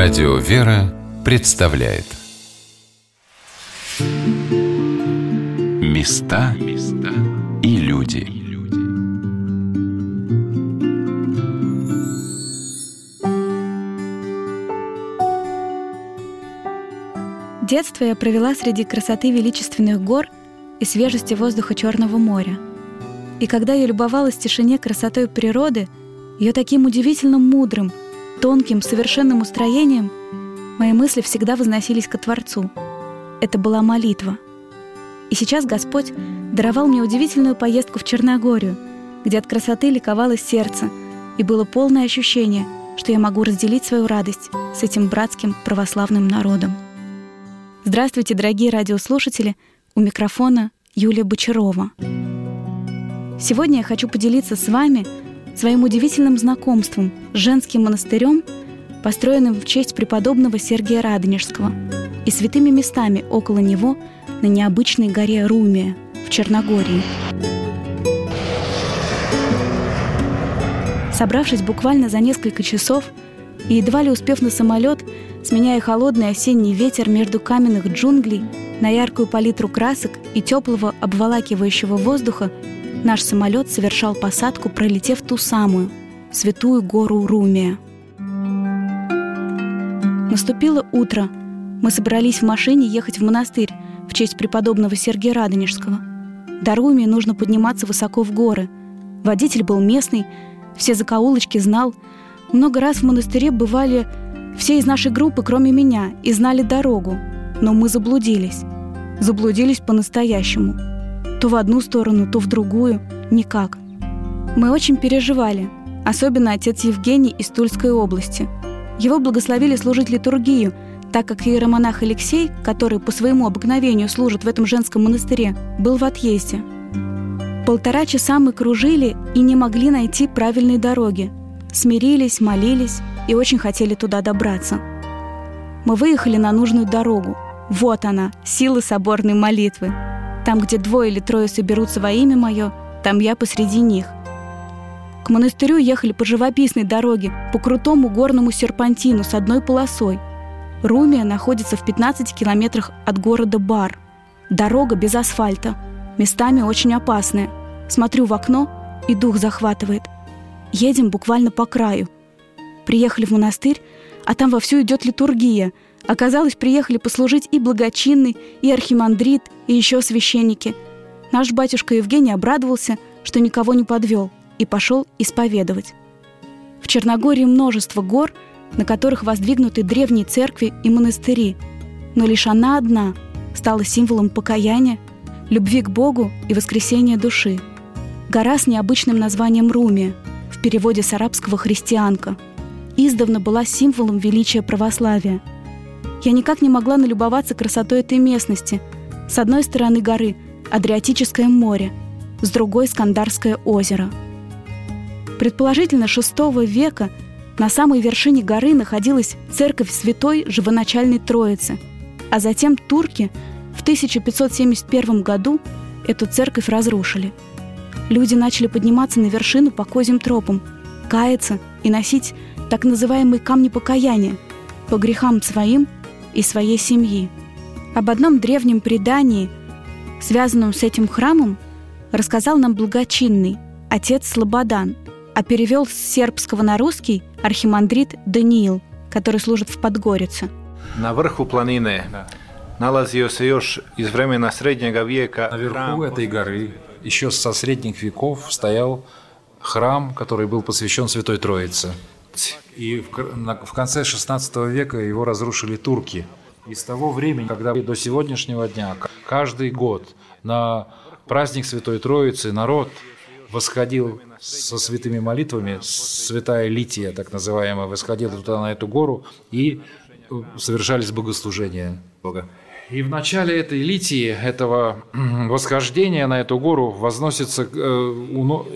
Радио «Вера» представляет Места и люди Детство я провела среди красоты величественных гор и свежести воздуха Черного моря. И когда я любовалась тишине красотой природы, ее таким удивительно мудрым – тонким, совершенным устроением, мои мысли всегда возносились ко Творцу. Это была молитва. И сейчас Господь даровал мне удивительную поездку в Черногорию, где от красоты ликовало сердце, и было полное ощущение, что я могу разделить свою радость с этим братским православным народом. Здравствуйте, дорогие радиослушатели! У микрофона Юлия Бочарова. Сегодня я хочу поделиться с вами – своим удивительным знакомством с женским монастырем, построенным в честь преподобного Сергия Радонежского, и святыми местами около него на необычной горе Румия в Черногории. Собравшись буквально за несколько часов и едва ли успев на самолет, сменяя холодный осенний ветер между каменных джунглей на яркую палитру красок и теплого обволакивающего воздуха, наш самолет совершал посадку, пролетев ту самую, святую гору Румия. Наступило утро. Мы собрались в машине ехать в монастырь в честь преподобного Сергия Радонежского. До Румии нужно подниматься высоко в горы. Водитель был местный, все закоулочки знал. Много раз в монастыре бывали все из нашей группы, кроме меня, и знали дорогу. Но мы заблудились. Заблудились по-настоящему – то в одну сторону, то в другую. Никак. Мы очень переживали, особенно отец Евгений из Тульской области. Его благословили служить литургию, так как иеромонах Алексей, который по своему обыкновению служит в этом женском монастыре, был в отъезде. Полтора часа мы кружили и не могли найти правильной дороги. Смирились, молились и очень хотели туда добраться. Мы выехали на нужную дорогу. Вот она, сила соборной молитвы – там, где двое или трое соберутся во имя мое, там я посреди них. К монастырю ехали по живописной дороге, по крутому горному серпантину с одной полосой. Румия находится в 15 километрах от города Бар. Дорога без асфальта, местами очень опасная. Смотрю в окно, и дух захватывает. Едем буквально по краю. Приехали в монастырь, а там вовсю идет литургия – Оказалось, приехали послужить и благочинный, и архимандрит, и еще священники. Наш батюшка Евгений обрадовался, что никого не подвел, и пошел исповедовать. В Черногории множество гор, на которых воздвигнуты древние церкви и монастыри, но лишь она одна стала символом покаяния, любви к Богу и воскресения души. Гора с необычным названием Румия, в переводе с арабского «христианка», издавна была символом величия православия – я никак не могла налюбоваться красотой этой местности. С одной стороны горы – Адриатическое море, с другой – Скандарское озеро. Предположительно, VI века на самой вершине горы находилась церковь Святой Живоначальной Троицы, а затем турки в 1571 году эту церковь разрушили. Люди начали подниматься на вершину по козьим тропам, каяться и носить так называемые камни покаяния по грехам своим – и своей семьи. Об одном древнем предании, связанном с этим храмом, рассказал нам благочинный отец Слободан, а перевел с сербского на русский архимандрит Даниил, который служит в Подгорице. На верху планины налазился još из времени среднего века. Наверху этой горы еще со средних веков стоял храм, который был посвящен Святой Троице. И в конце XVI века его разрушили турки. И с того времени, когда до сегодняшнего дня, каждый год на праздник Святой Троицы народ восходил со святыми молитвами, святая Лития, так называемая, восходила туда на эту гору и э, совершались богослужения Бога. И в начале этой литии, этого восхождения на эту гору, возносится, э,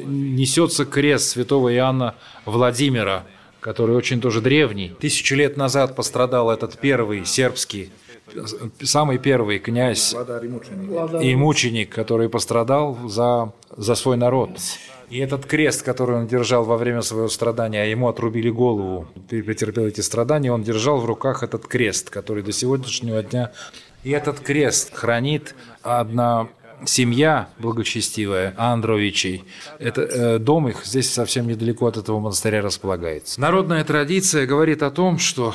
несется крест святого Иоанна Владимира – который очень тоже древний. Тысячу лет назад пострадал этот первый сербский самый первый князь и мученик, который пострадал за, за свой народ. И этот крест, который он держал во время своего страдания, ему отрубили голову, претерпел эти страдания, он держал в руках этот крест, который до сегодняшнего дня... И этот крест хранит одна семья благочестивая Андровичей, это э, дом их здесь совсем недалеко от этого монастыря располагается. Народная традиция говорит о том, что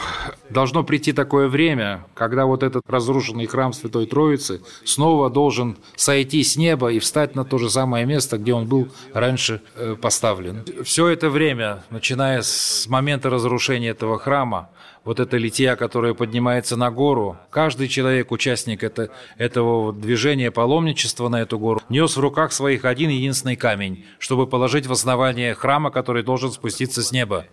должно прийти такое время, когда вот этот разрушенный храм Святой Троицы снова должен сойти с неба и встать на то же самое место, где он был раньше э, поставлен. Все это время, начиная с момента разрушения этого храма, вот эта литья, которая поднимается на гору, каждый человек, участник это, этого движения паломничества на эту гору, нес в руках своих один единственный камень, чтобы положить в основание храма, который должен спуститься с неба.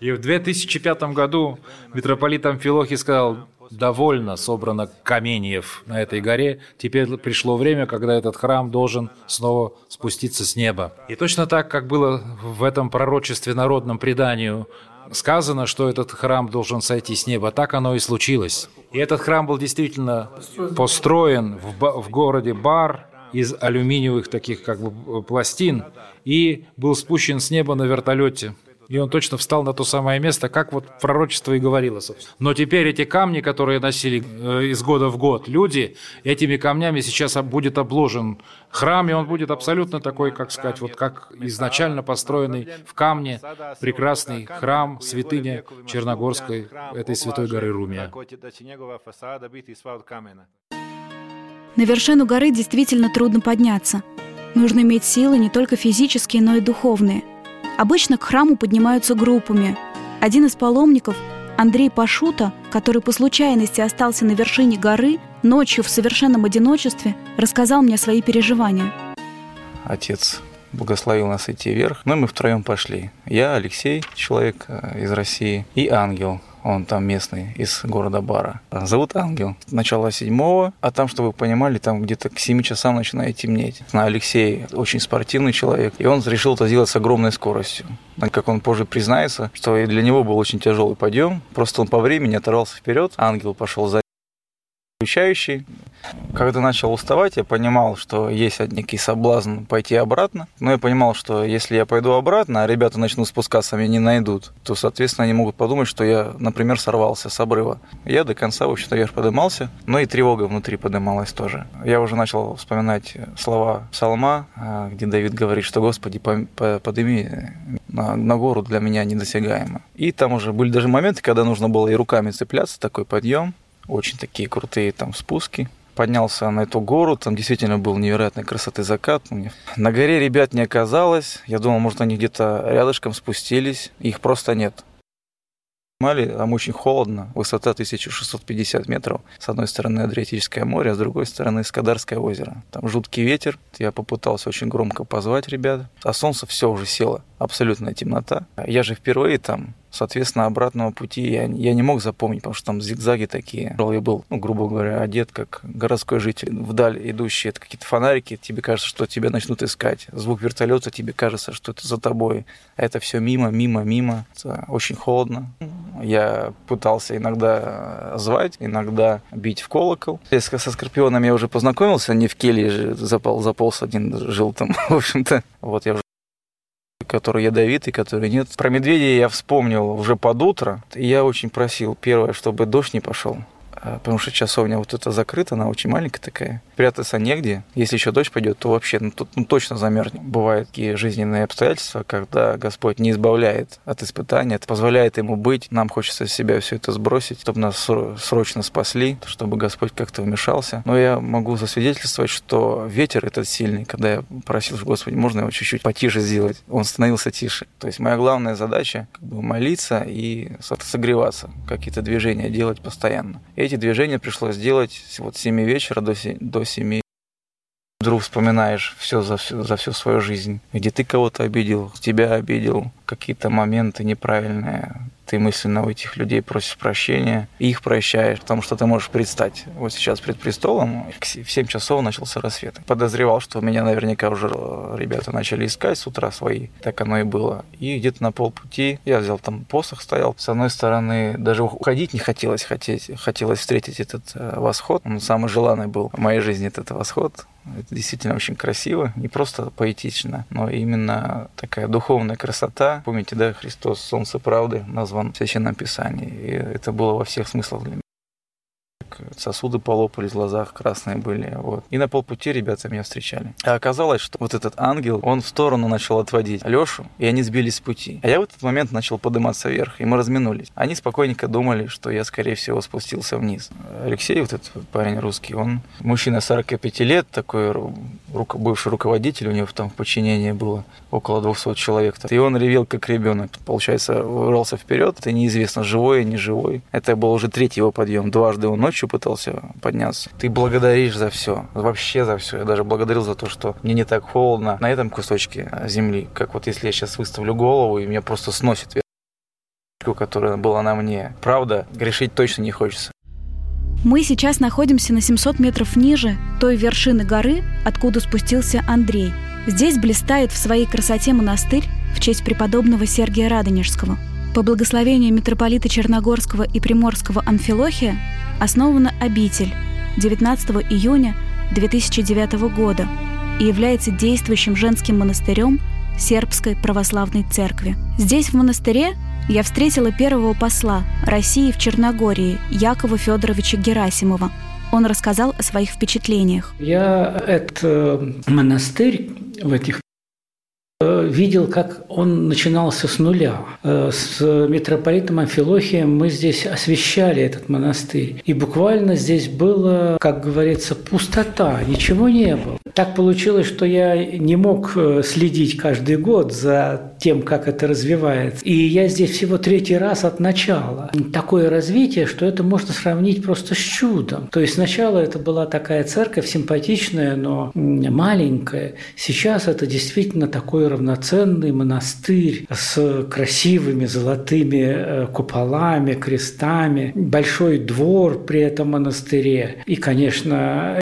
И в 2005 году митрополит Амфилохий сказал, довольно собрано каменьев на этой горе. Теперь пришло время, когда этот храм должен снова спуститься с неба. И точно так, как было в этом пророчестве народном преданию сказано, что этот храм должен сойти с неба. Так оно и случилось. И этот храм был действительно построен в, в городе Бар из алюминиевых таких как бы пластин и был спущен с неба на вертолете и он точно встал на то самое место, как вот пророчество и говорило. Собственно. Но теперь эти камни, которые носили э, из года в год люди, этими камнями сейчас будет обложен храм, и он будет абсолютно такой, как сказать, вот как изначально построенный в камне прекрасный храм, святыня Черногорской, этой святой горы Румия. На вершину горы действительно трудно подняться. Нужно иметь силы не только физические, но и духовные – Обычно к храму поднимаются группами. Один из паломников, Андрей Пашута, который по случайности остался на вершине горы, ночью в совершенном одиночестве, рассказал мне свои переживания. Отец благословил нас идти вверх. Ну, мы втроем пошли. Я, Алексей, человек э, из России, и Ангел, он там местный, из города Бара. Зовут Ангел. Начало седьмого, а там, чтобы вы понимали, там где-то к 7 часам начинает темнеть. На Алексей очень спортивный человек, и он решил это сделать с огромной скоростью. Как он позже признается, что для него был очень тяжелый подъем. Просто он по времени оторвался вперед, ангел пошел за Включающий. Когда начал уставать, я понимал, что есть некий соблазн пойти обратно. Но я понимал, что если я пойду обратно, а ребята начнут спускаться, меня не найдут, то, соответственно, они могут подумать, что я, например, сорвался с обрыва. Я до конца, в общем-то, вверх поднимался, но и тревога внутри поднималась тоже. Я уже начал вспоминать слова псалма, а, где Давид говорит, что «Господи, подними на, на гору для меня недосягаемо». И там уже были даже моменты, когда нужно было и руками цепляться, такой подъем, очень такие крутые там спуски. Поднялся на эту гору, там действительно был невероятной красоты закат. На горе ребят не оказалось, я думал, может, они где-то рядышком спустились, их просто нет. Мали, там очень холодно, высота 1650 метров. С одной стороны Адриатическое море, а с другой стороны Скадарское озеро. Там жуткий ветер, я попытался очень громко позвать ребят, а солнце все уже село, абсолютная темнота. Я же впервые там, Соответственно, обратного пути я, я не мог запомнить, потому что там зигзаги такие. Я был, ну, грубо говоря, одет как городской житель. Вдаль идущие какие-то фонарики, тебе кажется, что тебя начнут искать. Звук вертолета, тебе кажется, что это за тобой. А это все мимо, мимо, мимо. Это очень холодно. Я пытался иногда звать, иногда бить в колокол. Со Скорпионом я уже познакомился, не в келье запал, заполз один, жил там, в общем-то. Вот я уже который ядовитый, который нет. Про медведя я вспомнил уже под утро. Я очень просил, первое, чтобы дождь не пошел. А, потому что часовня вот эта закрыта, она очень маленькая такая. Прятаться негде. Если еще дождь пойдет, то вообще ну, тут, ну, точно замерзнет. Бывают такие жизненные обстоятельства, когда Господь не избавляет от испытания, это позволяет ему быть. Нам хочется с себя все это сбросить, чтобы нас срочно спасли, чтобы Господь как-то вмешался. Но я могу засвидетельствовать, что ветер этот сильный, когда я просил, Господи, можно его чуть-чуть потише сделать, он становился тише. То есть моя главная задача как бы молиться и согреваться, какие-то движения делать постоянно. Эти движения пришлось сделать вот с 7 вечера до 7, до 7. Вдруг вспоминаешь все за, всю, за всю свою жизнь, где ты кого-то обидел, тебя обидел, какие-то моменты неправильные, ты мысленно у этих людей просишь прощения, их прощаешь, потому что ты можешь предстать. Вот сейчас пред престолом в 7 часов начался рассвет. Подозревал, что меня наверняка уже э, ребята начали искать с утра свои. Так оно и было. И где-то на полпути я взял там посох, стоял. С одной стороны, даже уходить не хотелось, хотеть, хотелось встретить этот э, восход. Он самый желанный был в моей жизни, этот восход. Это действительно очень красиво, не просто поэтично, но именно такая духовная красота. Помните, да, Христос, Солнце правды, назван в Священном Писании. И это было во всех смыслах для меня сосуды полопались, в глазах красные были. Вот. И на полпути ребята меня встречали. А оказалось, что вот этот ангел, он в сторону начал отводить Лешу, и они сбились с пути. А я в этот момент начал подниматься вверх, и мы разминулись. Они спокойненько думали, что я, скорее всего, спустился вниз. Алексей, вот этот парень русский, он мужчина 45 лет, такой руко, бывший руководитель, у него там в подчинении было около 200 человек. И он ревел как ребенок. Получается, вырвался вперед. Это неизвестно, живой, не живой. Это был уже третий его подъем. Дважды он ночью пытался подняться. Ты благодаришь за все, вообще за все. Я даже благодарил за то, что мне не так холодно на этом кусочке земли, как вот если я сейчас выставлю голову и меня просто сносит которая была на мне. Правда, грешить точно не хочется. Мы сейчас находимся на 700 метров ниже той вершины горы, откуда спустился Андрей. Здесь блистает в своей красоте монастырь в честь преподобного Сергия Радонежского. По благословению митрополита Черногорского и Приморского Амфилохия основана обитель 19 июня 2009 года и является действующим женским монастырем Сербской православной церкви. Здесь, в монастыре, я встретила первого посла России в Черногории Якова Федоровича Герасимова. Он рассказал о своих впечатлениях. Я этот э, монастырь в этих Э, видел, как он начинался с нуля. Э, с митрополитом Амфилохием мы здесь освещали этот монастырь. И буквально здесь было, как говорится, пустота, ничего не было. Так получилось, что я не мог э, следить каждый год за тем, как это развивается. И я здесь всего третий раз от начала. Такое развитие, что это можно сравнить просто с чудом. То есть сначала это была такая церковь симпатичная, но маленькая. Сейчас это действительно такое равноценный монастырь с красивыми золотыми э, куполами, крестами, большой двор при этом монастыре. И, конечно,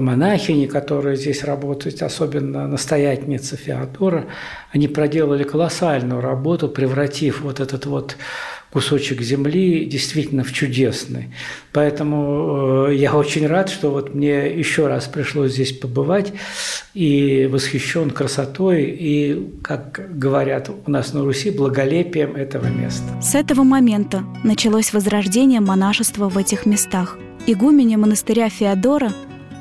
монахини, которые здесь работают, особенно настоятельница Феодора, они проделали колоссальную работу, превратив вот этот вот кусочек земли действительно в чудесный. Поэтому э, я очень рад, что вот мне еще раз пришлось здесь побывать и восхищен красотой и, как говорят у нас на Руси, благолепием этого места. С этого момента началось возрождение монашества в этих местах. Игуменя монастыря Феодора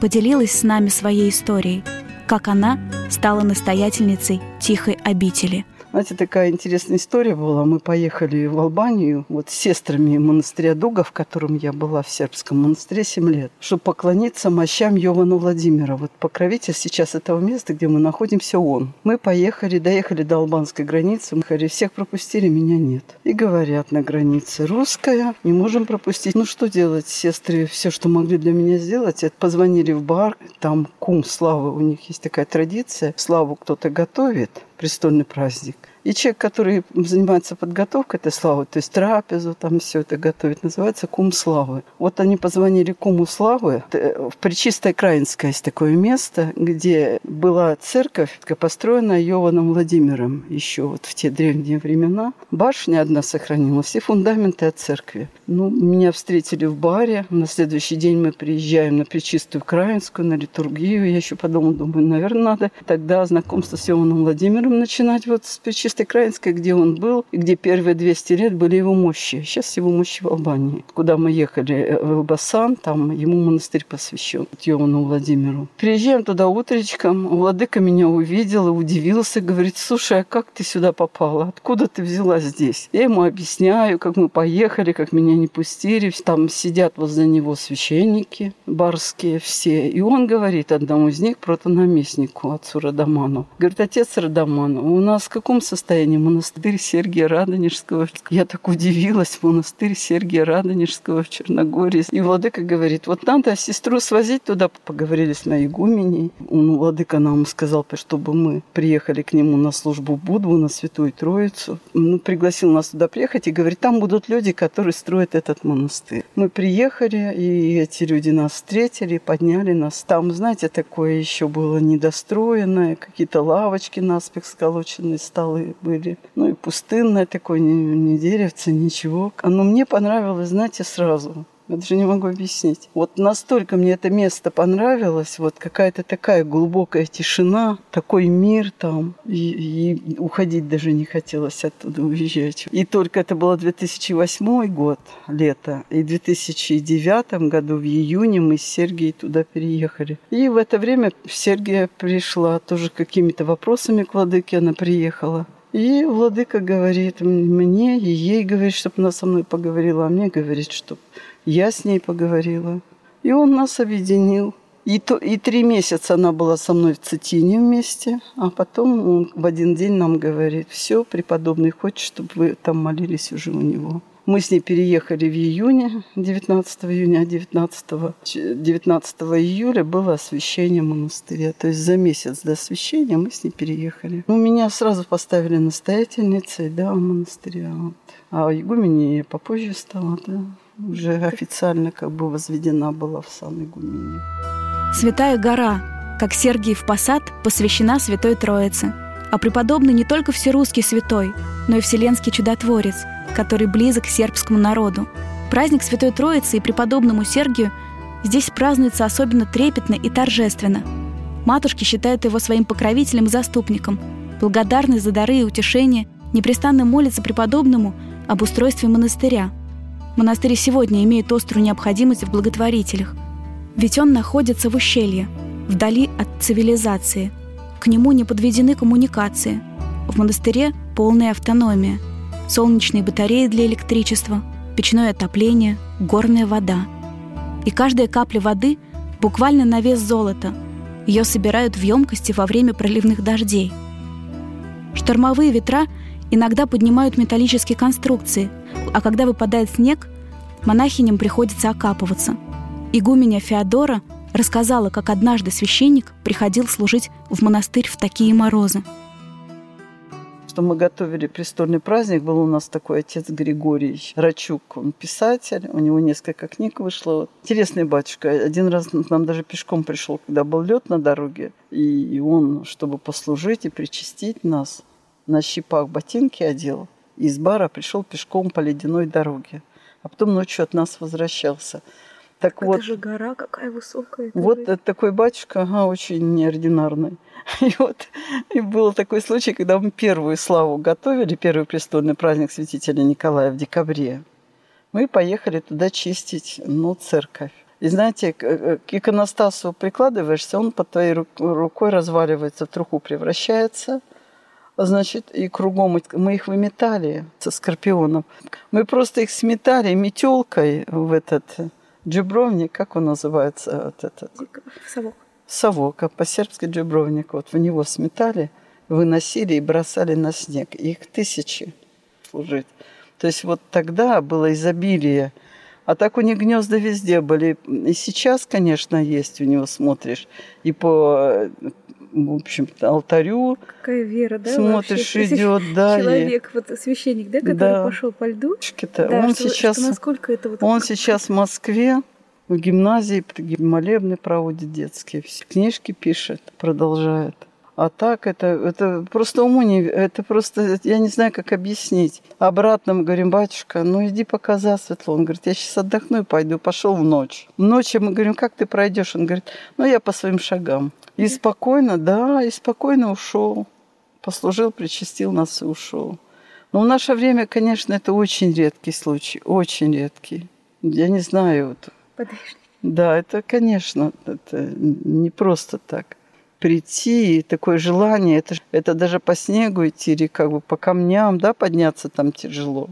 поделилась с нами своей историей, как она стала настоятельницей тихой обители – знаете, такая интересная история была. Мы поехали в Албанию вот с сестрами монастыря Дуга, в котором я была в сербском монастыре 7 лет, чтобы поклониться мощам Йована Владимира. Вот покровитель сейчас этого места, где мы находимся, он. Мы поехали, доехали до албанской границы, мы говорили, всех пропустили, меня нет. И говорят на границе, русская, не можем пропустить. Ну что делать, сестры, все, что могли для меня сделать, это позвонили в бар, там кум славы, у них есть такая традиция, славу кто-то готовит, престольный праздник. И человек, который занимается подготовкой этой славы, то есть трапезу, там все это готовит, называется кум славы. Вот они позвонили куму славы. В Пречистой Краинской есть такое место, где была церковь, построенная Йованом Владимиром еще вот в те древние времена. Башня одна сохранилась и фундаменты от церкви. Ну, меня встретили в баре. На следующий день мы приезжаем на Пречистую Краинскую, на литургию. Я еще подумала, думаю, наверное, надо тогда знакомство с Йованом Владимиром начинать вот с Пречистой Чистой Краинской, где он был, и где первые 200 лет были его мощи. Сейчас его мощи в Албании. Куда мы ехали э, в Басан, там ему монастырь посвящен, Йовану Владимиру. Приезжаем туда утречком, владыка меня увидел и удивился, говорит, слушай, а как ты сюда попала? Откуда ты взяла здесь? Я ему объясняю, как мы поехали, как меня не пустили. Там сидят возле него священники барские все. И он говорит одному из них, протонаместнику, отцу Радаману. Говорит, отец Радаман, у нас в каком состоянии состоянии. Монастырь Сергия Радонежского. Я так удивилась. Монастырь Сергия Радонежского в Черногории. И владыка говорит, вот надо сестру свозить туда. Поговорили с моей игуменей. Он, владыка нам сказал, чтобы мы приехали к нему на службу Будву, на Святую Троицу. Ну, пригласил нас туда приехать и говорит, там будут люди, которые строят этот монастырь. Мы приехали, и эти люди нас встретили, подняли нас. Там, знаете, такое еще было недостроенное, какие-то лавочки наспех сколоченные столы были. Ну и пустынное такое, ни, ни деревца, ничего. Но мне понравилось, знаете, сразу. Я даже не могу объяснить. Вот настолько мне это место понравилось, вот какая-то такая глубокая тишина, такой мир там, и, и уходить даже не хотелось оттуда, уезжать. И только это было 2008 год, лето, и в 2009 году, в июне, мы с Сергией туда переехали. И в это время Сергия пришла тоже какими-то вопросами к владыке, она приехала. И владыка говорит мне, и ей говорит, чтобы она со мной поговорила, а мне говорит, чтобы я с ней поговорила. И он нас объединил. И, то, и три месяца она была со мной в Цитине вместе, а потом он в один день нам говорит, все, преподобный хочет, чтобы вы там молились уже у него. Мы с ней переехали в июне, 19 июня, а 19, 19 июля было освящение монастыря. То есть за месяц до освящения мы с ней переехали. У меня сразу поставили настоятельницей, да, монастыря. Вот. А игумене я попозже стала, да уже официально как бы возведена была в сан игумене. Святая гора, как Сергиев Посад, посвящена Святой Троице. А преподобный не только всерусский святой, но и вселенский чудотворец, который близок к сербскому народу. Праздник Святой Троицы и преподобному Сергию здесь празднуется особенно трепетно и торжественно. Матушки считают его своим покровителем и заступником, благодарны за дары и утешения, непрестанно молятся преподобному об устройстве монастыря – Монастырь сегодня имеет острую необходимость в благотворителях, ведь он находится в ущелье, вдали от цивилизации. К нему не подведены коммуникации. В монастыре полная автономия. Солнечные батареи для электричества, печное отопление, горная вода. И каждая капля воды буквально на вес золота. Ее собирают в емкости во время проливных дождей. Штормовые ветра иногда поднимают металлические конструкции – а когда выпадает снег, монахиням приходится окапываться. Игуменя Феодора рассказала, как однажды священник приходил служить в монастырь в такие морозы. Что мы готовили престольный праздник, был у нас такой отец Григорий Рачук, он писатель, у него несколько книг вышло. Интересный батюшка. Один раз нам даже пешком пришел, когда был лед на дороге, и он, чтобы послужить и причастить нас, на щипах ботинки одел, из бара пришел пешком по ледяной дороге, а потом ночью от нас возвращался. Так это вот, же гора какая высокая. Вот же... такой батюшка, ага, очень неординарный. И вот и был такой случай, когда мы первую славу готовили, первый престольный праздник святителя Николая в декабре. Мы поехали туда чистить, ну, церковь. И знаете, к иконостасу прикладываешься, он под твоей рукой разваливается, в труху превращается – значит, и кругом мы их выметали со скорпионом. Мы просто их сметали метелкой в этот джебровник, как он называется? Вот этот? Совок. Совок, а по-сербски джебровник. Вот в него сметали, выносили и бросали на снег. Их тысячи служить. То есть вот тогда было изобилие. А так у них гнезда везде были. И сейчас, конечно, есть у него, смотришь, и по в общем-то, алтарю. Какая вера, да? Смотришь, вообще, идет, да. Человек, вот священник, да, который да. пошел по льду. Да, он что, сейчас, что насколько это вот... Он сейчас в Москве, в гимназии молебны проводит детские, все книжки пишет, продолжает. А так это, это просто уму не... Это просто, я не знаю, как объяснить. Обратно мы говорим, батюшка, ну иди пока засветло. Он говорит, я сейчас отдохну и пойду. Пошел в ночь. В ночь мы говорим, как ты пройдешь? Он говорит, ну я по своим шагам. И спокойно, да, и спокойно ушел. Послужил, причастил нас и ушел. Но в наше время, конечно, это очень редкий случай, очень редкий. Я не знаю. Вот. Подожди. Да, это, конечно, это не просто так. Прийти, и такое желание, это, это даже по снегу идти, или как бы по камням, да, подняться там тяжело.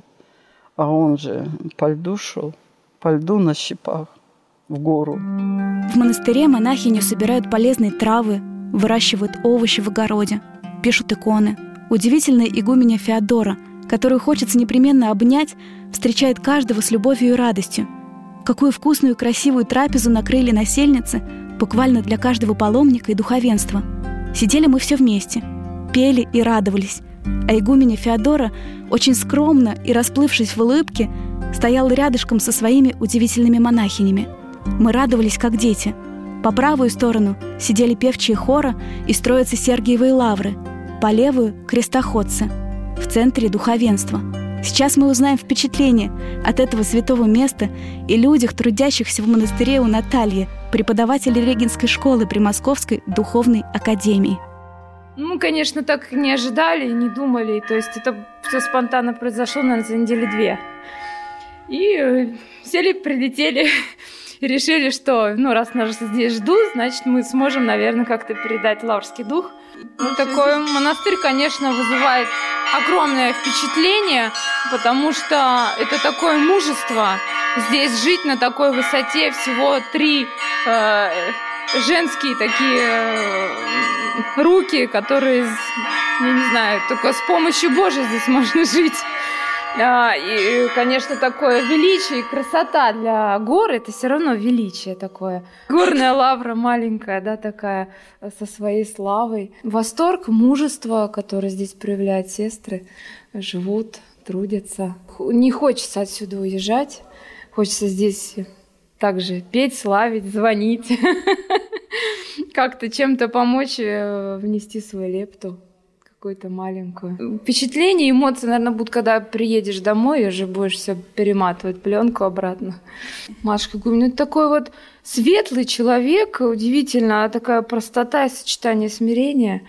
А он же по льду шел, по льду на щипах в гору. В монастыре монахини собирают полезные травы, выращивают овощи в огороде, пишут иконы, Удивительная игуменя Феодора, которую хочется непременно обнять, встречает каждого с любовью и радостью. Какую вкусную и красивую трапезу накрыли насельницы буквально для каждого паломника и духовенства. Сидели мы все вместе, пели и радовались, а игуменя Феодора очень скромно и расплывшись в улыбке стоял рядышком со своими удивительными монахинями. Мы радовались, как дети. По правую сторону сидели певчие хора и строятся Сергиевые лавры, по левую — крестоходцы, в центре — духовенство. Сейчас мы узнаем впечатление от этого святого места и людях, трудящихся в монастыре у Натальи, преподавателя Регинской школы при Московской духовной академии. Ну, конечно, так не ожидали, не думали. То есть это все спонтанно произошло, наверное, за недели две. И э, сели, прилетели решили, что, ну, раз нас здесь ждут, значит, мы сможем, наверное, как-то передать лаврский дух. Ну, такой монастырь, конечно, вызывает огромное впечатление, потому что это такое мужество. Здесь жить на такой высоте всего три э, женские такие э, руки, которые, я не знаю, только с помощью Божьей здесь можно жить. А, и, конечно, такое величие и красота для гор, это все равно величие такое. Горная лавра маленькая, да, такая, со своей славой. Восторг, мужество, которое здесь проявляют сестры, живут, трудятся. Не хочется отсюда уезжать, хочется здесь также петь, славить, звонить, как-то чем-то помочь э, внести свою лепту какую-то маленькую. Впечатление, эмоции, наверное, будут, когда приедешь домой уже будешь все перематывать пленку обратно. Машка Гумин, это такой вот светлый человек, удивительно, такая простота и сочетание смирения.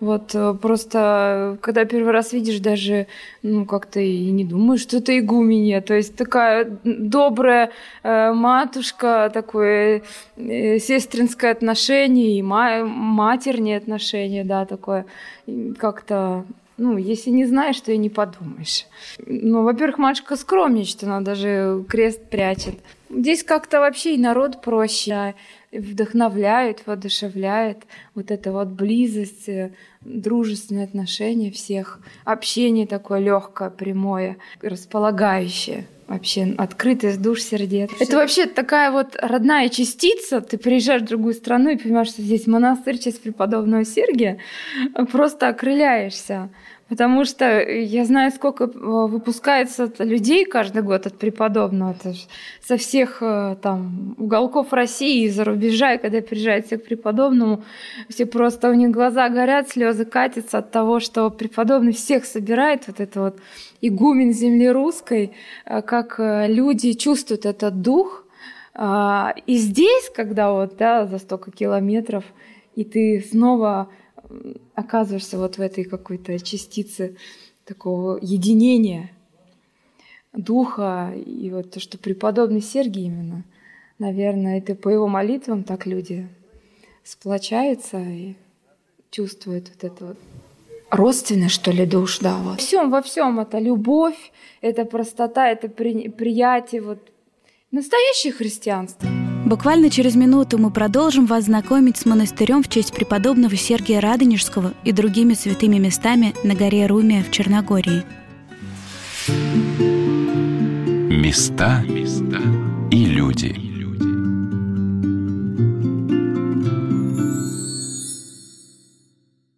Вот э, просто, когда первый раз видишь, даже, ну, как-то и не думаешь, что это игуменья. То есть такая добрая э, матушка, такое э, сестринское отношение и ма- матернее отношение, да, такое как-то ну, если не знаешь, то и не подумаешь. Ну, во-первых, мальчика скромничает, она даже крест прячет. Здесь как-то вообще и народ проще, вдохновляет, воодушевляет. Вот эта вот близость, э, дружественные отношения всех, общение такое легкое, прямое, располагающее вообще открытость душ, сердец. Это вообще такая вот родная частица. Ты приезжаешь в другую страну и понимаешь, что здесь монастырь честь преподобного Сергия. Просто окрыляешься. Потому что я знаю, сколько э, выпускается людей каждый год от преподобного. Это со всех э, там уголков России и за рубежа. И когда приезжают все к преподобному, все просто у них глаза горят, слезы катятся от того, что преподобный всех собирает. Вот это вот игумен земли русской, э, как люди чувствуют этот дух. А, и здесь, когда вот да, за столько километров, и ты снова оказываешься вот в этой какой-то частице такого единения духа. И вот то, что преподобный Сергий именно, наверное, это по его молитвам так люди сплочаются и чувствуют вот это вот родственное, что ли, душ, да, вот. Во всем, во всем это любовь, это простота, это при, приятие, вот настоящее христианство. Буквально через минуту мы продолжим вас знакомить с монастырем в честь преподобного Сергия Радонежского и другими святыми местами на горе Румия в Черногории. Места и люди.